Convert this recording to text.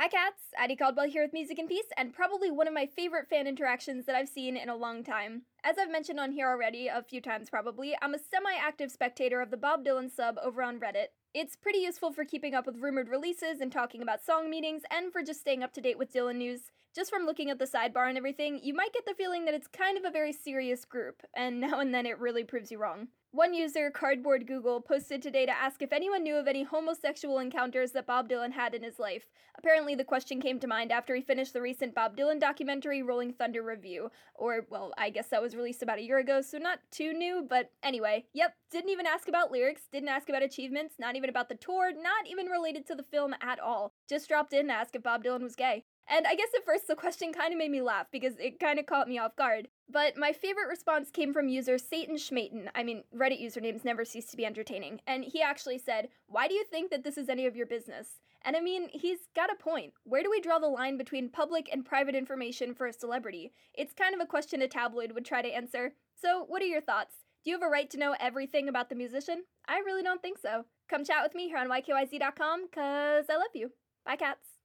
Hi cats, Addie Caldwell here with Music and Peace, and probably one of my favorite fan interactions that I've seen in a long time. As I've mentioned on here already, a few times probably, I'm a semi active spectator of the Bob Dylan sub over on Reddit. It's pretty useful for keeping up with rumored releases and talking about song meetings, and for just staying up to date with Dylan news. Just from looking at the sidebar and everything, you might get the feeling that it's kind of a very serious group, and now and then it really proves you wrong. One user, Cardboard Google, posted today to ask if anyone knew of any homosexual encounters that Bob Dylan had in his life. Apparently, the question came to mind after he finished the recent Bob Dylan documentary Rolling Thunder Revue. Or, well, I guess that was released about a year ago, so not too new, but anyway. Yep, didn't even ask about lyrics, didn't ask about achievements, not even about the tour, not even related to the film at all. Just dropped in to ask if Bob Dylan was gay. And I guess at first the question kind of made me laugh because it kind of caught me off guard. But my favorite response came from user Satan Schmaten. I mean, Reddit usernames never cease to be entertaining. And he actually said, Why do you think that this is any of your business? And I mean, he's got a point. Where do we draw the line between public and private information for a celebrity? It's kind of a question a tabloid would try to answer. So, what are your thoughts? Do you have a right to know everything about the musician? I really don't think so. Come chat with me here on YKYZ.com, cause I love you. Bye, cats.